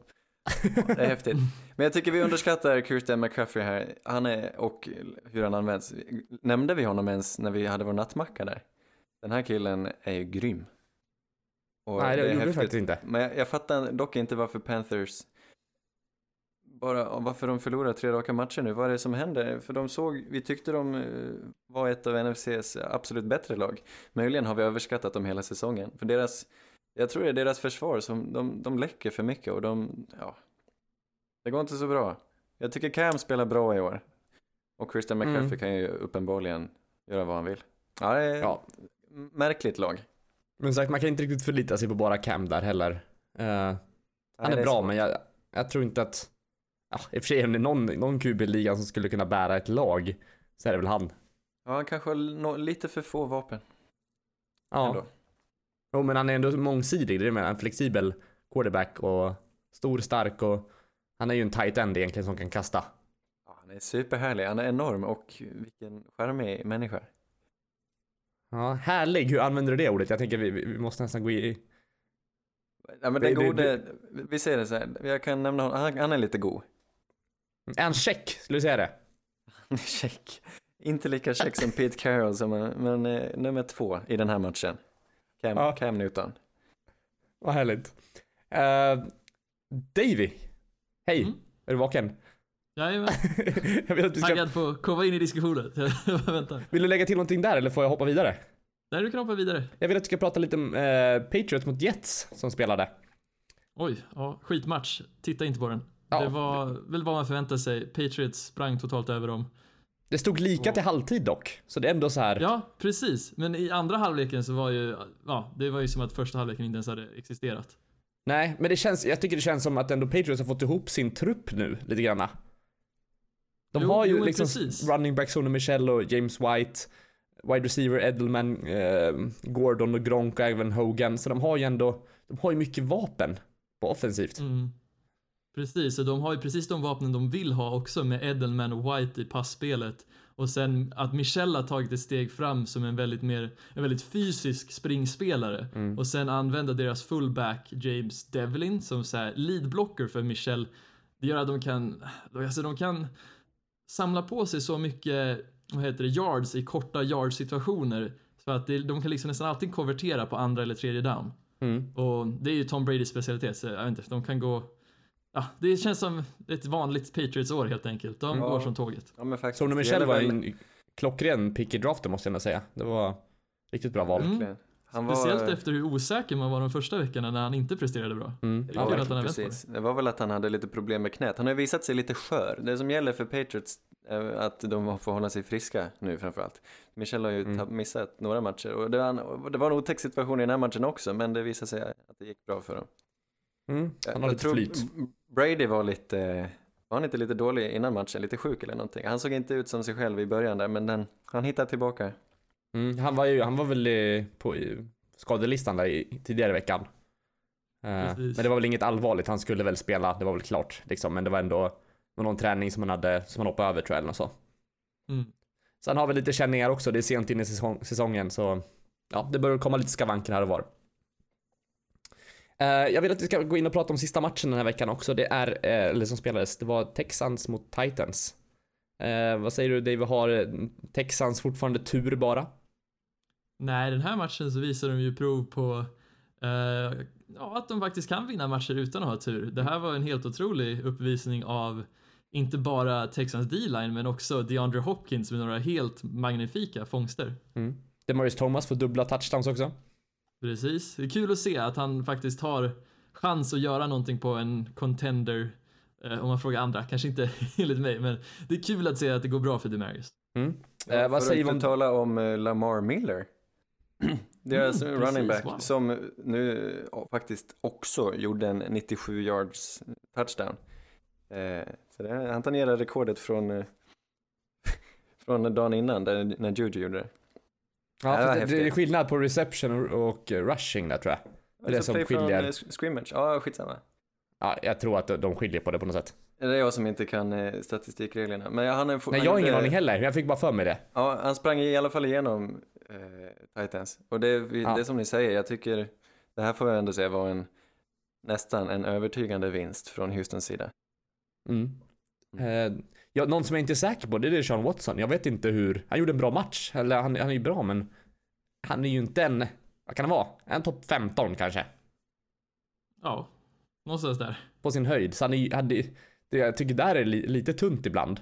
Det är häftigt. Men jag tycker vi underskattar Christian McCaffrey här. Han är, och hur han används. Nämnde vi honom ens när vi hade vår nattmacka där? Den här killen är ju grym. Och Nej, det, är gjorde vi faktiskt inte. Men jag, jag fattar dock inte varför Panthers bara varför de förlorar tre raka matcher nu. Vad är det som händer? För de såg, vi tyckte de eh, var ett av NFCs absolut bättre lag. Möjligen har vi överskattat dem hela säsongen. För deras, jag tror det är deras försvar som, de, de läcker för mycket och de, ja, det går inte så bra. Jag tycker Cam spelar bra i år. Och Christian McCaffrey Mm. kan ju uppenbarligen göra vad han vill. Ja, det är Ja. märkligt lag. Men sagt, man kan inte riktigt förlita sig på bara Cam där heller. Han Nej, är det bra, svårt. men jag, jag tror inte att... Ja, I och för sig, om det är någon, någon QB i ligan som skulle kunna bära ett lag så är det väl han. Ja, han kanske har lite för få vapen. Ja. Ändå. Jo, men han är ändå mångsidig. Det är det. En flexibel quarterback och stor, stark och han är ju en tight end egentligen som kan kasta. Ja, han är superhärlig, han är enorm och vilken charmig människa. Ja, härlig. Hur använder du det ordet? Jag tänker vi, vi måste nästan gå i... Ja, men Det- den gode, vi säger det så här, jag kan nämna honom, han, han är lite god. Han check? Skulle du säga det? Check. Inte lika check som Pete Carroll, som, men eh, nummer två i den här matchen. Cam, Ja. Cam Newton. Vad härligt. Uh, Davy. Hej. Mm. Är du vaken? Jajamän, jag vill att du ska... taggad på att komma in i diskussionen. Väntar. Vill du lägga till någonting där eller får jag hoppa vidare? Nej, du kan hoppa vidare. Jag vill att du ska prata lite om eh, Patriots mot Jets som spelade. Oj, ja, skitmatch. Titta inte på den. Ja. Det var väl vad man förväntade sig. Patriots sprang totalt över dem. Det stod lika till halvtid dock, så det är ändå så här. Ja, precis. Men i andra halvleken så var ju, ja, det var ju som att första halvleken inte ens hade existerat. Nej, men det känns, jag tycker det känns som att ändå Patriots har fått ihop sin trupp nu lite granna. De Jo, har ju jo, liksom precis. running back Sonny Michel och James White, wide receiver Edelman, eh, Gordon och Gronk och även Hogan. Så de har ju ändå, de har ju mycket vapen på offensivt. Mm. Precis, och de har ju precis de vapnen de vill ha också med Edelman och White i passspelet. Och sen att Michel har tagit ett steg fram som en väldigt mer, en väldigt fysisk springspelare. Mm. Och sen använda deras fullback James Devlin som så här lead blocker för Michel. Det gör att de kan, alltså de kan samla på sig så mycket, vad heter det, yards i korta yard situationer. Så att det, de kan liksom nästan alltid konvertera på andra eller tredje down. Mm. Och det är ju Tom Bradys specialitet, så jag vet inte, de kan gå... Ja, det känns som ett vanligt Patriots-år helt enkelt. De Ja. går som tåget. Ja, men faktiskt. Det Michel gäller var en klockren pick i draften måste jag ändå säga. Det var riktigt bra val. Mm. Verkligen. Han var, Speciellt efter hur osäker man var de första veckorna när han inte presterade bra. Mm. Det Ja, att han Precis. Det var väl att han hade lite problem med knät. Han har visat sig lite skör. Det som gäller för Patriots är att de får hålla sig friska nu framförallt. Michel har ju Mm. missat några matcher och det var, en, det var en otäck situation i den här matchen också men det visade sig att det gick bra för dem. Mm. Han har Jag lite tror flyt. Brady var lite, var han inte lite dålig innan matchen? Lite sjuk eller någonting? Han såg inte ut som sig själv i början där men den, han hittade tillbaka. Mm. Han var ju, han var väl på skadelistan där i, tidigare i veckan. Eh, Precis. men det var väl inget allvarligt, han skulle väl spela, det var väl klart liksom. Men det var ändå någon träning som han hade, som han hoppade över tror jag eller så. Mm. Han har väl lite känningar också, det är sent in i säsong, säsongen så ja, det bör komma lite skavanker här och var. Eh, jag vill att vi ska gå in och prata om sista matchen den här veckan också. Det är, eh, eller som spelades, det var Texans mot Titans. Eh, vad säger du Dave, har Texans fortfarande tur bara? Nej, den här matchen så visar de ju prov på eh, ja, att de faktiskt kan vinna matcher utan att ha tur. Det här var en helt otrolig uppvisning av inte bara Texans D-line men också DeAndre Hopkins med några helt magnifika fångster. Mm. Demarius Thomas får dubbla touchdowns också. Precis. Det är kul att se att han faktiskt har chans att göra någonting på en contender. Eh, om man frågar andra, kanske inte enligt mig, men det är kul att se att det går bra för Demarius. Mm. Eh, vad säger inte om... tala om eh, Lamar Miller. Deras Mm, running precis, back wow. som nu eh, faktiskt också gjorde en 97 yards touchdown. Eh, så det, han tangerar rekordet från, eh, från dagen innan där, när Juju gjorde det. Ja, för det, det är skillnad på reception och, rushing där tror jag. Det är det som från, skiljer. eh, scrimmage, ja skitsamma. Ja, jag tror att de skiljer på det på något sätt. Det är jag som inte kan eh, statistikreglerna. Men han är, Nej, jag har ingen aning heller. Jag fick bara för mig det. Ja, han sprang i alla fall igenom eh, Titans. Och det, Ja. det som ni säger, jag tycker det här får jag ändå säga var en nästan en övertygande vinst från Houstons sida. Mm. Eh, ja, någon som jag inte är säker på, det är Sean Watson. Jag vet inte hur. Han gjorde en bra match. Eller han, han är ju bra, men han är ju inte en... Vad kan det vara? En topp 15 kanske. Ja, någonstans där. På sin höjd. Så han är han Det, jag tycker där är li, lite tunt ibland.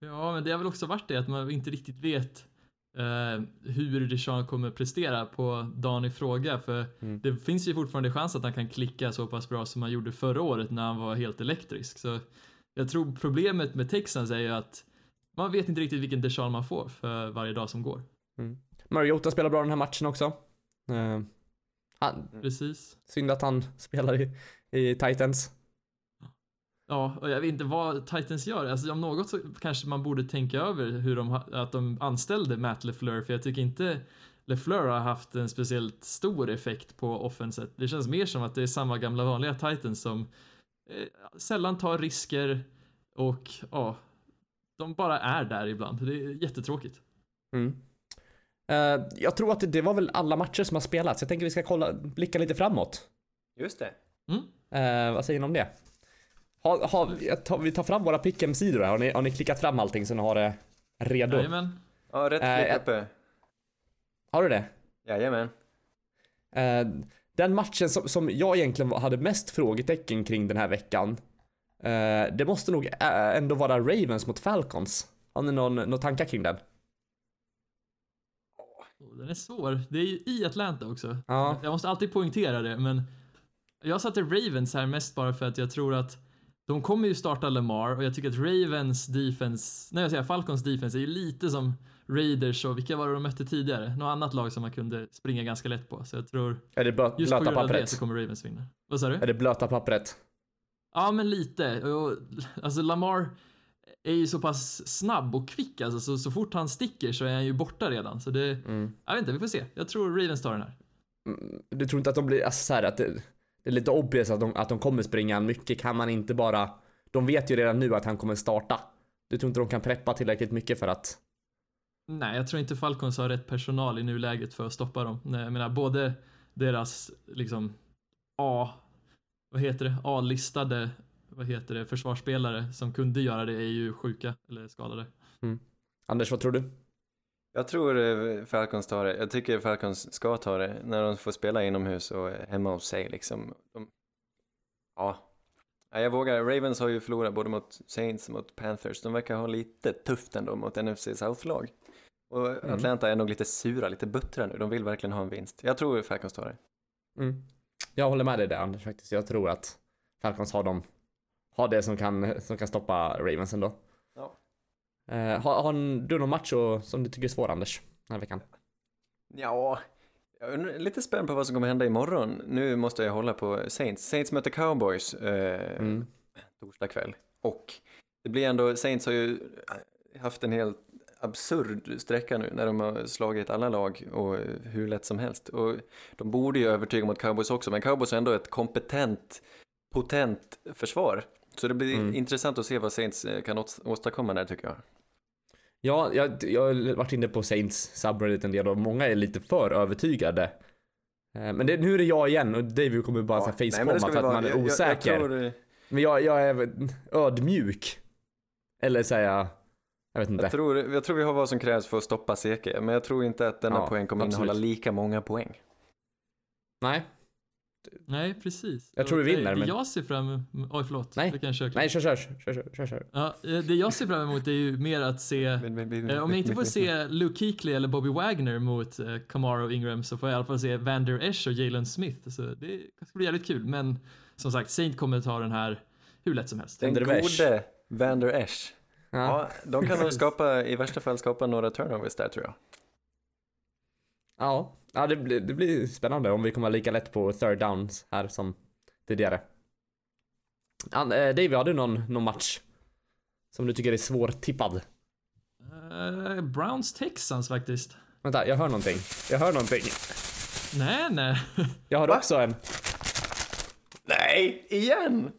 Ja, men det har väl också varit det att man inte riktigt vet eh, hur Deshaun kommer prestera på dagen i fråga. För Mm. det finns ju fortfarande chans att han kan klicka så pass bra som han gjorde förra året när han var helt elektrisk. Så jag tror problemet med Texans är ju att man vet inte riktigt vilken Deshaun man får för varje dag som går. Mariota spelar bra den här matchen också. Eh, han, Precis. synd att han spelar i, i Titans. Ja, och jag vet inte vad Titans gör. Alltså om något så kanske man borde tänka över hur de, att de anställde Matt LeFleur, för jag tycker inte LeFleur har haft en speciellt stor effekt på offenset. Det känns mer som att det är samma gamla vanliga Titans som sällan tar risker och ja, de bara är där ibland. Det är jättetråkigt. Mm. Eh, jag tror att det, var väl alla matcher som har spelats. Jag tänker vi ska kolla, blicka lite framåt. Just det. Mm. Eh, vad säger ni om det? Har, jag tar, vi tar fram våra pick'em-sidor här. Har ni, har ni klickat fram allting så ni har det redo? Jajamän. Ja, rätt flick jag- uppe. Har du det? Jajamän. Eh, den matchen som, som jag egentligen hade mest frågetecken kring den här veckan. eh, det måste nog eh, ändå vara Ravens mot Falcons. Har ni någon, någon tankar kring den? Den är svår. Det är ju i Atlanta också. Ja. Jag måste alltid poängtera det, men Jag satte Ravens här mest bara för att jag tror att de kommer ju starta Lamar och jag tycker att Ravens defense, nej jag säger Falcons defense är ju lite som Raiders och vilka var det de mötte tidigare? Något annat lag som man kunde springa ganska lätt på. Så jag tror Är det blö- just på grund av det pappret? så kommer Ravens vinna. Vad sa du? Är det blöta pappret? Ja, men lite. Alltså Lamar är ju så pass snabb och kvick alltså, så, så fort han sticker så är han ju borta redan. Så det, Mm. jag vet inte, vi får se. Jag tror Ravens tar den här. Mm, Du tror inte att de blir, alltså så här, att det, det är lite obvious att de, att de kommer springa mycket kan man inte bara, de vet ju redan nu att han kommer starta. Du tror inte de kan preppa tillräckligt mycket för att, Nej, jag tror inte Falcons har rätt personal i nuläget för att stoppa dem. Nej, jag menar både deras liksom A, vad heter det, A-listade, vad heter det, försvarsspelare som kunde göra det är ju sjuka eller skadade. Anders vad tror du? Jag tror eh, Falcons tar det. Jag tycker Falcons ska ta det när de får spela inomhus och hemma hos sig liksom. De... Ja. ja, jag vågar. Ravens har ju förlorat både mot Saints och mot Panthers. De verkar ha lite tufft ändå mot NFC South-lag. Och Atlanta är nog lite sura, lite buttra nu. De vill verkligen ha en vinst. Jag tror Falcons tar det. Mm. Jag håller med dig där Anders faktiskt. Jag tror att Falcons har dem, har det som kan, som kan stoppa Ravens ändå. Ja. Eh, har, har du någon match som du tycker är svår Anders? Den här veckan? Ja, jag är lite spänd på vad som kommer hända imorgon. Nu måste jag hålla på Saints. Saints möter Cowboys eh, Mm. torsdag kväll. Och det blir ändå, Saints har ju haft en helt absurd sträcka nu när de har slagit alla lag och eh, hur lätt som helst. Och de borde ju övertyga mot Cowboys också, men Cowboys är ändå ett kompetent, potent försvar. Så det blir Mm. intressant att se vad Saints eh, kan åstadkomma där tycker jag. Ja, jag, jag har varit inne på Saints subreddit en del och många är lite för övertygade. Eh, Men det, nu är det jag igen och David kommer bara ja, facepalma för att vara. man är Jag- jag- osäker. Jag, tror, Men jag, jag är ödmjuk. Eller säga, jag vet inte. jag, tror, jag tror vi har vad som krävs för att stoppa Seke, men jag tror inte att denna Ja, poäng kommer absolut. innehålla lika många poäng. Nej, Nej, precis. Jag tror vi vinner, Det men- jag ser fram emot, oj förlåt. Nej. Vi kan köra nej kör kör, kör, kör, kör, kör. Ja, eh, det jag ser fram emot är ju mer att se Eh, om jag inte får se Luke Kuechly eller Bobby Wagner mot eh, Kamara och Ingram så får jag i alla fall se Vander Esch och Jalen Smith. Så det ska bli jävligt kul. Men som sagt, Saint kommer ta den här hur lätt som helst. Den gode Vander Esch. Ja. Ja, de kan nog skapa, i värsta fall skapa några turnovers där tror jag. Ja, ja det, blir, det blir spännande om vi kommer lika lätt på third downs här som tidigare. An, eh, David, har du någon, någon match? Som du tycker är svårtippad? Eh, Browns Texans faktiskt. Vänta, jag hör någonting. Jag hör någonting. Nej, nej. Jag Va? också en. Nej, igen!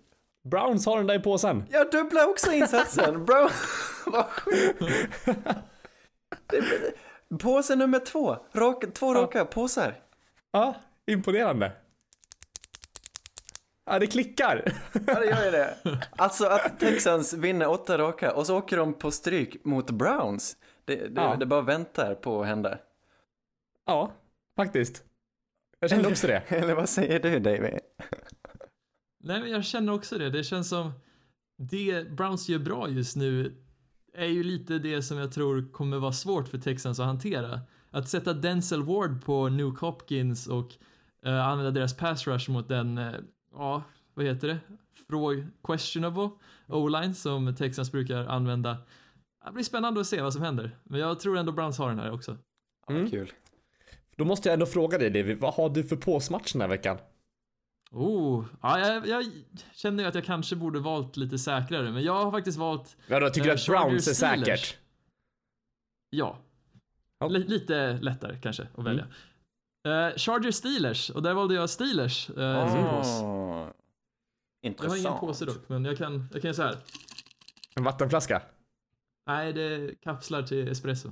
Browns har den där i påsen. Jag dubblar också insatsen. Bro, vad sjukt. Påse nummer två. Rak, två raka påsar. Ja, imponerande. Ja, det klickar. Ja, det gör ju det. Alltså att Texans vinner åtta raka och så åker de på stryk mot Browns. Det, det, Ja. det bara väntar på att hända. Ja, faktiskt. Jag kände också det. Eller vad säger du David? Nej, men jag känner också det. Det känns som det Browns gör bra just nu är ju lite det som jag tror kommer vara svårt för Texans att hantera. Att sätta Denzel Ward på Nuke Hopkins och eh, använda deras pass rush mot den, eh, ja, vad heter det? Fråg questionable O-line som Texans brukar använda. Det blir spännande att se vad som händer. Men jag tror ändå Browns har den här också. Ja, Mm. Kul. Då måste jag ändå fråga dig David, vad har du för påsmatch den här veckan? Oh, ja, jag, jag känner ju att jag kanske borde valt lite säkrare, men jag har faktiskt valt Ja, då tycker Eh, du att Browns är Steelers. säkert? Ja. Li- lite lättare kanske att välja. Uh, Chargers Steelers, och där valde jag Steelers uh, som pås. Ah, Jag har intressant. ingen påse dock, men jag kan, jag kan göra så här. En vattenflaska? Nej, det är kapslar till espresso.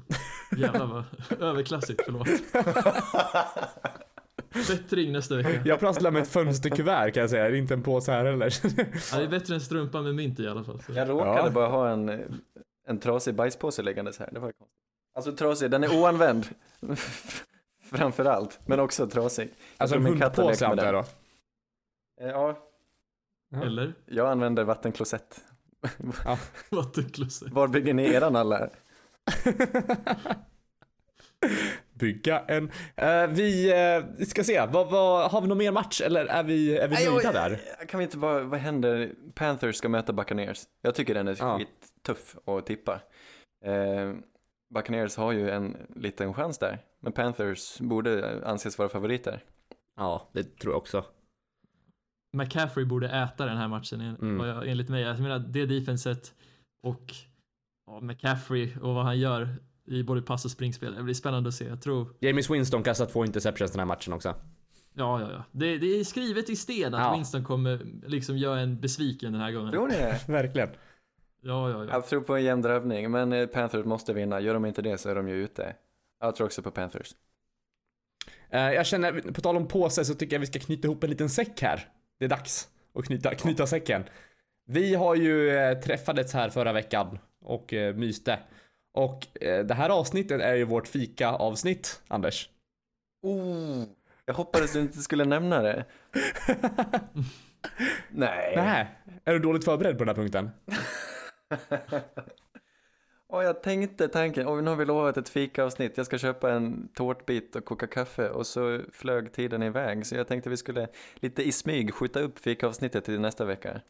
Jävlar vad överklassigt, förlåt. Bättring nästa vecka. Jag prasslar med ett fönsterkuvert kan jag säga, det är inte en påse här heller. Ja, det är bättre än strumpa med mynt i alla fall. Så. Jag råkade Ja. bara ha en, en trasig bajspåse liggandes här. Det var konstigt. Alltså trasig, den är oanvänd. Framför allt, men också trasig. Alltså en hundpåse antar jag då? Eh, Ja, Ja. Eller jag använder vattenklosett. vattenklosset. Var bygger ni eran alla? bygga en. Eh, vi eh, ska se, vad, vad, har vi någon mer match eller är vi, är vi Nej, nöjda oj, där? Kan vi inte bara, vad händer? Panthers ska möta Buccaneers. Jag tycker den är Ja. skittuff att tippa. Eh, Buccaneers har ju en liten chans där, men Panthers borde anses vara favoriter. Ja, det tror jag också. McCaffrey borde äta den här matchen en- Mm. enligt mig. Jag menar det defenset och McCaffrey och vad han gör i både pass och springspel. Det blir spännande att se. Jag tror, James Winston kastar två interceptions den här matchen också. ja, ja, ja. Det, det är skrivet i sten att Ja. Winston kommer liksom göra en besviken den här gången. Tror ni det? Verkligen. Ja, ja, ja. Jag tror på en jämn drabbning, men eh, Panthers måste vinna. Gör de inte det så är de ju ute. Jag tror också på Panthers. Eh, jag känner, på tal om påse så tycker jag vi ska knyta ihop en liten säck här. Det är dags att knyta, knyta säcken. Vi har ju eh, träffades här förra veckan och myste. Och eh, det här avsnittet är ju vårt fika-avsnitt, Anders. Oh, jag hoppades du inte skulle nämna det. Nej. Nej, är du dåligt förberedd på den här punkten? Och jag tänkte tanken, och nu har vi lovat ett fikaavsnitt, jag ska köpa en tårtbit och koka kaffe och så flög tiden iväg så jag tänkte vi skulle lite i smyg skjuta upp fikaavsnittet till nästa vecka.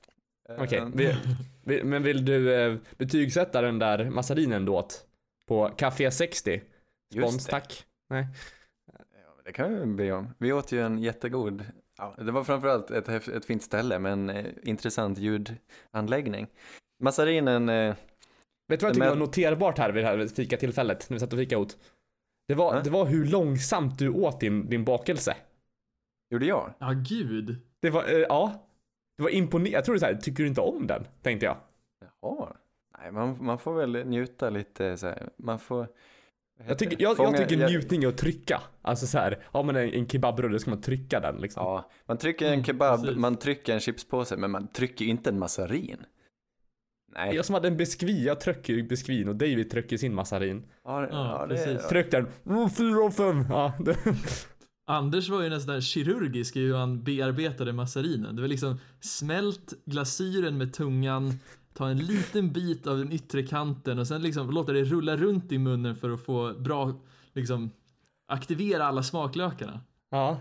Okej, Eh, vi, men vill du eh, betygsätta den där massarinen du åt? På Café 60? Just Spons det. tack. Nej. Det kan vi be om. Vi åt ju en jättegod, ja, det var framförallt ett, ett fint ställe med en eh, intressant ljudanläggning. Massarinen, eh, Vet du vad jag tycker Men- var noterbart här vid det här fikatillfället, när vi satt och fikade åt? Det var, Ja. det var hur långsamt du åt din, din bakelse. gjorde jag? Ja, gud. Det var, eh, ja. Det var imponerande. Jag trodde såhär, tycker du inte om den? Tänkte jag. Jaha. Nej, man, man får väl njuta lite så här. Man får... Jag tycker, jag, jag tycker njutning är att trycka. Alltså så här, har man en, en kebabrulle ska man trycka den liksom. Ja, man trycker en Mm, kebab, precis. man trycker en chipspåse, men man trycker inte en massarin. Nej. Jag som hade en biskvi, jag trycker ju biskvin och David trycker sin massarin. Ja, det- Ja, ja, det, precis. Tryck den. Mm, fyra och fem. Ja, det, Anders var ju nästan kirurgisk i hur han bearbetade massarinen. Det var liksom smält glasyren med tungan, ta en liten bit av den yttre kanten och sen liksom låta det rulla runt i munnen för att få bra, liksom aktivera alla smaklökarna. ja.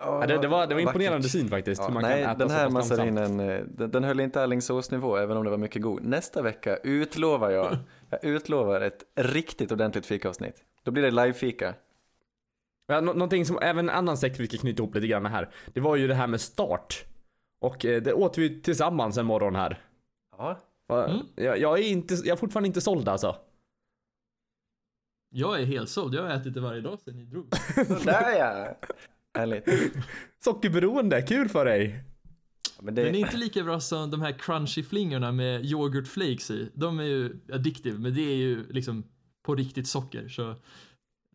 Ja, det, det var, det var imponerande vackert. syn faktiskt. Ja, hur man nej, kan äta den här massarinen, eh, den, den höll inte Alingsåsnivå även om det var mycket god. Nästa vecka utlovar jag, jag utlovar ett riktigt ordentligt fikaavsnitt. Då blir det live-fika. Ja, nå- någonting som även en annan säck vi ska knyta ihop lite grann här. Det var ju det här med start. Och eh, det åt vi tillsammans en morgon här. Ja, Mm. Jag, jag, är inte, jag är fortfarande inte såld alltså. Jag är helt såld, jag har ätit det varje dag sedan ni drog. där ja! Härligt. Sockerberoende, kul för dig. Men det, Men det är inte lika bra som de här crunchy flingorna med yoghurtflakes i. De är ju addictive, men det är ju liksom på riktigt socker. Så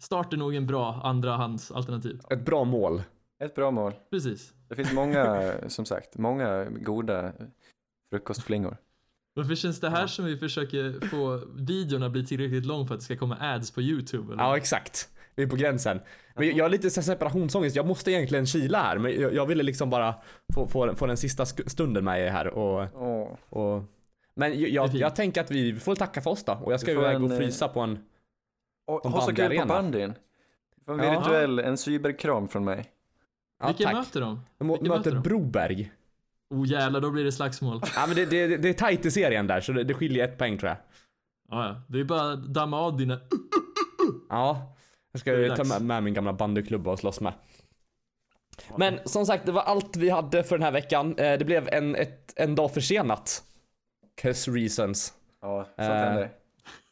start är nog en bra andrahandsalternativ. Ett bra mål. ett bra mål. Precis. Det finns många, som sagt, många goda frukostflingor. Varför känns det här Ja. som vi försöker få videorna bli tillräckligt lång för att det ska komma ads på YouTube? Eller? Ja, exakt. Vi är på gränsen. Men jag, har lite separationsångest. Jag måste egentligen kila här, men jag, jag ville liksom bara få, få, få den sista stunden med er här och, Åh. och men jag, jag, jag tänker att vi får tacka för oss då. Och jag ska iväg och eh, frysa på en... Och ha så kul på bandyn. En Ja. virtuell, en cyberkram från mig. Ja, Vilka tack. möter de? De vilka möter möter de? Broberg. Oh jävlar, då blir det slagsmål. Ja men det, det, det är tajt i serien där, så det, det skiljer ett poäng tror jag. Ja, ja. Det är bara att damma av dina... Ja. Jag ska ta med, med min gamla bandyklubba och slåss med. Men som sagt, det var allt vi hade för den här veckan. Eh, Det blev en, ett, en dag försenat. Cause reasons. Ja, sånt Eh, händer.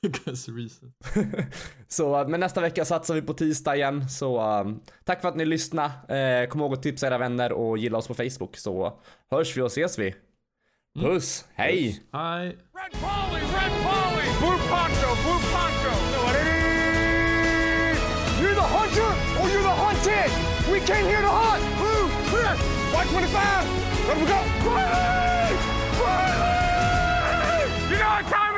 så, eh, men nästa vecka satsar vi på tisdag igen. Så um, tack för att ni lyssnade. Uh, kom ihåg att tipsa era vänner och gilla oss på Facebook så hörs vi och ses vi. Mm. Puss, mm. hej! Puss. Hej! Red Polly, Red Polly! Blue Poncho, Blue Poncho! You're the hunter or you're the hunted! We came here to hunt! Blue, clear! White 25! Let we go! Quietly! Quietly! You know what time